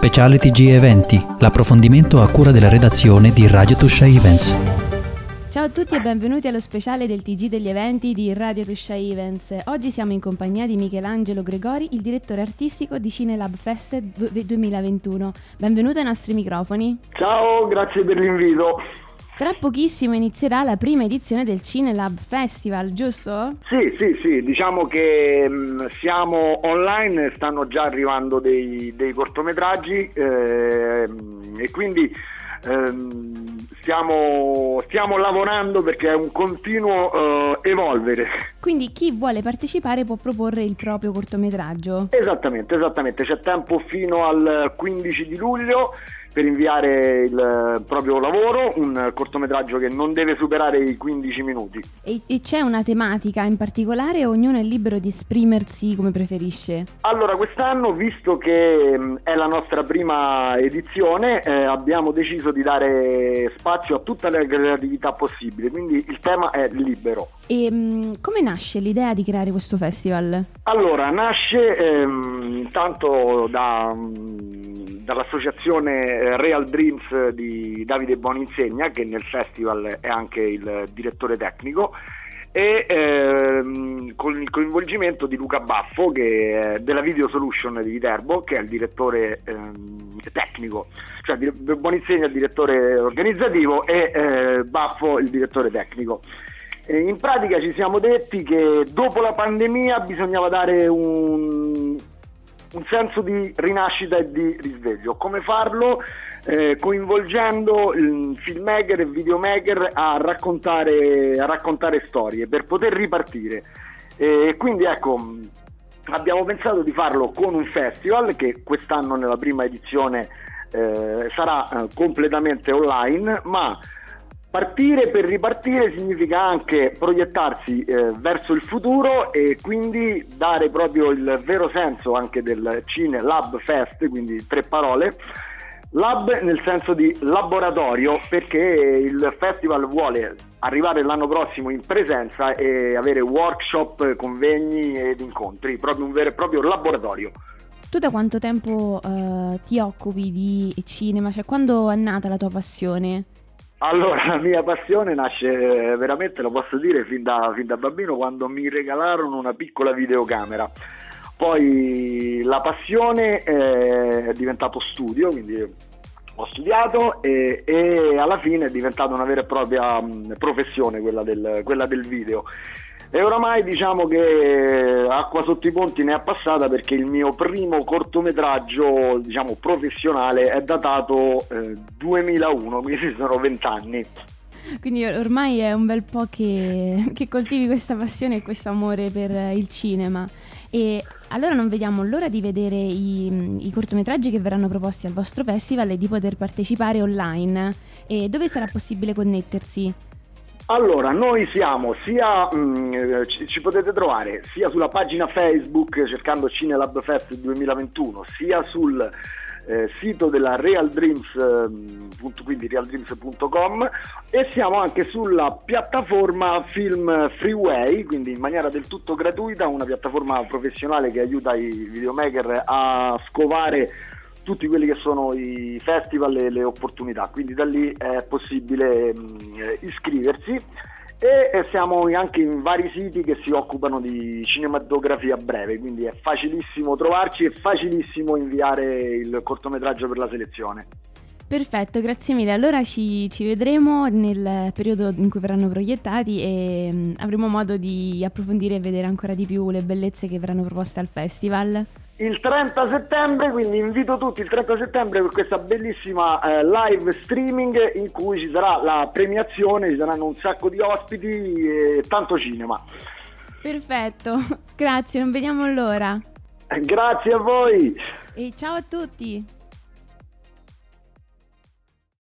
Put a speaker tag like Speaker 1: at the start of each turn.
Speaker 1: Speciale TG Eventi, l'approfondimento a cura della redazione di Radio Tuscia Events.
Speaker 2: Ciao a tutti e benvenuti allo speciale del TG degli eventi di Radio Tuscia Events. Oggi siamo in compagnia di Michelangelo Gregori, il direttore artistico di Cinelab Fest 2021. Benvenuto ai nostri microfoni.
Speaker 3: Ciao, grazie per l'invito.
Speaker 2: Tra pochissimo inizierà la prima edizione del Cinelab Festival, giusto?
Speaker 3: Sì, sì, sì, diciamo che mh, mm, siamo online, stanno già arrivando dei, dei cortometraggi eh, e quindi ehm, stiamo, stiamo, lavorando perché è un continuo eh, evolvere.
Speaker 2: Quindi chi vuole partecipare può proporre il proprio cortometraggio?
Speaker 3: Esattamente, esattamente, c'è tempo fino al 15 di luglio per inviare il proprio lavoro, un cortometraggio che non deve superare i 15 minuti.
Speaker 2: E, e, c'è una tematica in particolare ognuno è libero di esprimersi come preferisce?
Speaker 3: Allora, quest'anno, visto che mh, è la nostra prima edizione, eh, abbiamo deciso di dare spazio a tutta la creatività possibile, quindi il tema è libero.
Speaker 2: E mh, come nasce l'idea di creare questo festival?
Speaker 3: Allora, nasce ehm, intanto da... Mh, dall'associazione eh, Real Dreams di Davide Boninsegna, che nel festival è anche il direttore tecnico, e ehm, con il coinvolgimento di Luca Baffo che è della Video Solution di Viterbo che è il direttore ehm, tecnico. Cioè Boninsegna è il direttore organizzativo e eh, Baffo il direttore tecnico. In pratica ci siamo detti che dopo la pandemia bisognava dare un senso di rinascita e di risveglio. Come farlo? Eh, coinvolgendo il filmmaker e videomaker a raccontare, a raccontare storie per poter ripartire. E quindi ecco, abbiamo pensato di farlo con un festival che quest'anno nella prima edizione eh, sarà eh, completamente online, ma Partire per ripartire significa anche proiettarsi eh, verso il futuro e quindi dare proprio il vero senso anche del Cine Lab Fest, quindi tre parole. Lab nel senso di laboratorio perché il festival vuole arrivare l'anno prossimo in presenza e avere workshop, convegni ed incontri, proprio un vero e proprio laboratorio.
Speaker 2: Tu da quanto tempo uh, ti occupi di cinema? Cioè quando è nata la tua passione?
Speaker 3: Allora, la mia passione nasce veramente, lo posso dire, fin da, fin da bambino quando mi regalarono una piccola videocamera. Poi la passione è diventato studio, quindi ho studiato e, e alla fine è diventata una vera e propria professione quella del, quella del video. E oramai diciamo che acqua sotto i ponti ne è passata perché il mio primo cortometraggio diciamo, professionale è datato eh, 2001, quindi sono vent'anni.
Speaker 2: Quindi ormai è un bel po' che, che, coltivi questa passione e questo amore per il cinema. E allora non vediamo l'ora di vedere i, i, cortometraggi che verranno proposti al vostro festival e di poter partecipare online. E dove sarà possibile connettersi?
Speaker 3: Allora, noi siamo sia, mh, mm, eh, ci, ci, potete trovare sia sulla pagina Facebook cercando Cinelab Fest 2021, sia sul eh, sito della Real Dreams, eh, quindi realdreams.com e siamo anche sulla piattaforma Film Freeway, quindi in maniera del tutto gratuita, una piattaforma professionale che aiuta i videomaker a scovare tutti quelli che sono i festival e le opportunità, quindi da lì è possibile mh, iscriversi e siamo anche in vari siti che si occupano di cinematografia breve, quindi è facilissimo trovarci e facilissimo inviare il cortometraggio per la selezione.
Speaker 2: Perfetto, grazie mille. Allora ci, ci, vedremo nel periodo in cui verranno proiettati e mh, avremo modo di approfondire e vedere ancora di più le bellezze che verranno proposte al festival
Speaker 3: il 30 settembre, quindi invito tutti il 30 settembre per questa bellissima eh, live streaming in cui ci sarà la premiazione, ci saranno un sacco di ospiti e tanto cinema.
Speaker 2: Perfetto, grazie, non vediamo l'ora.
Speaker 3: Grazie a voi.
Speaker 2: E ciao a tutti.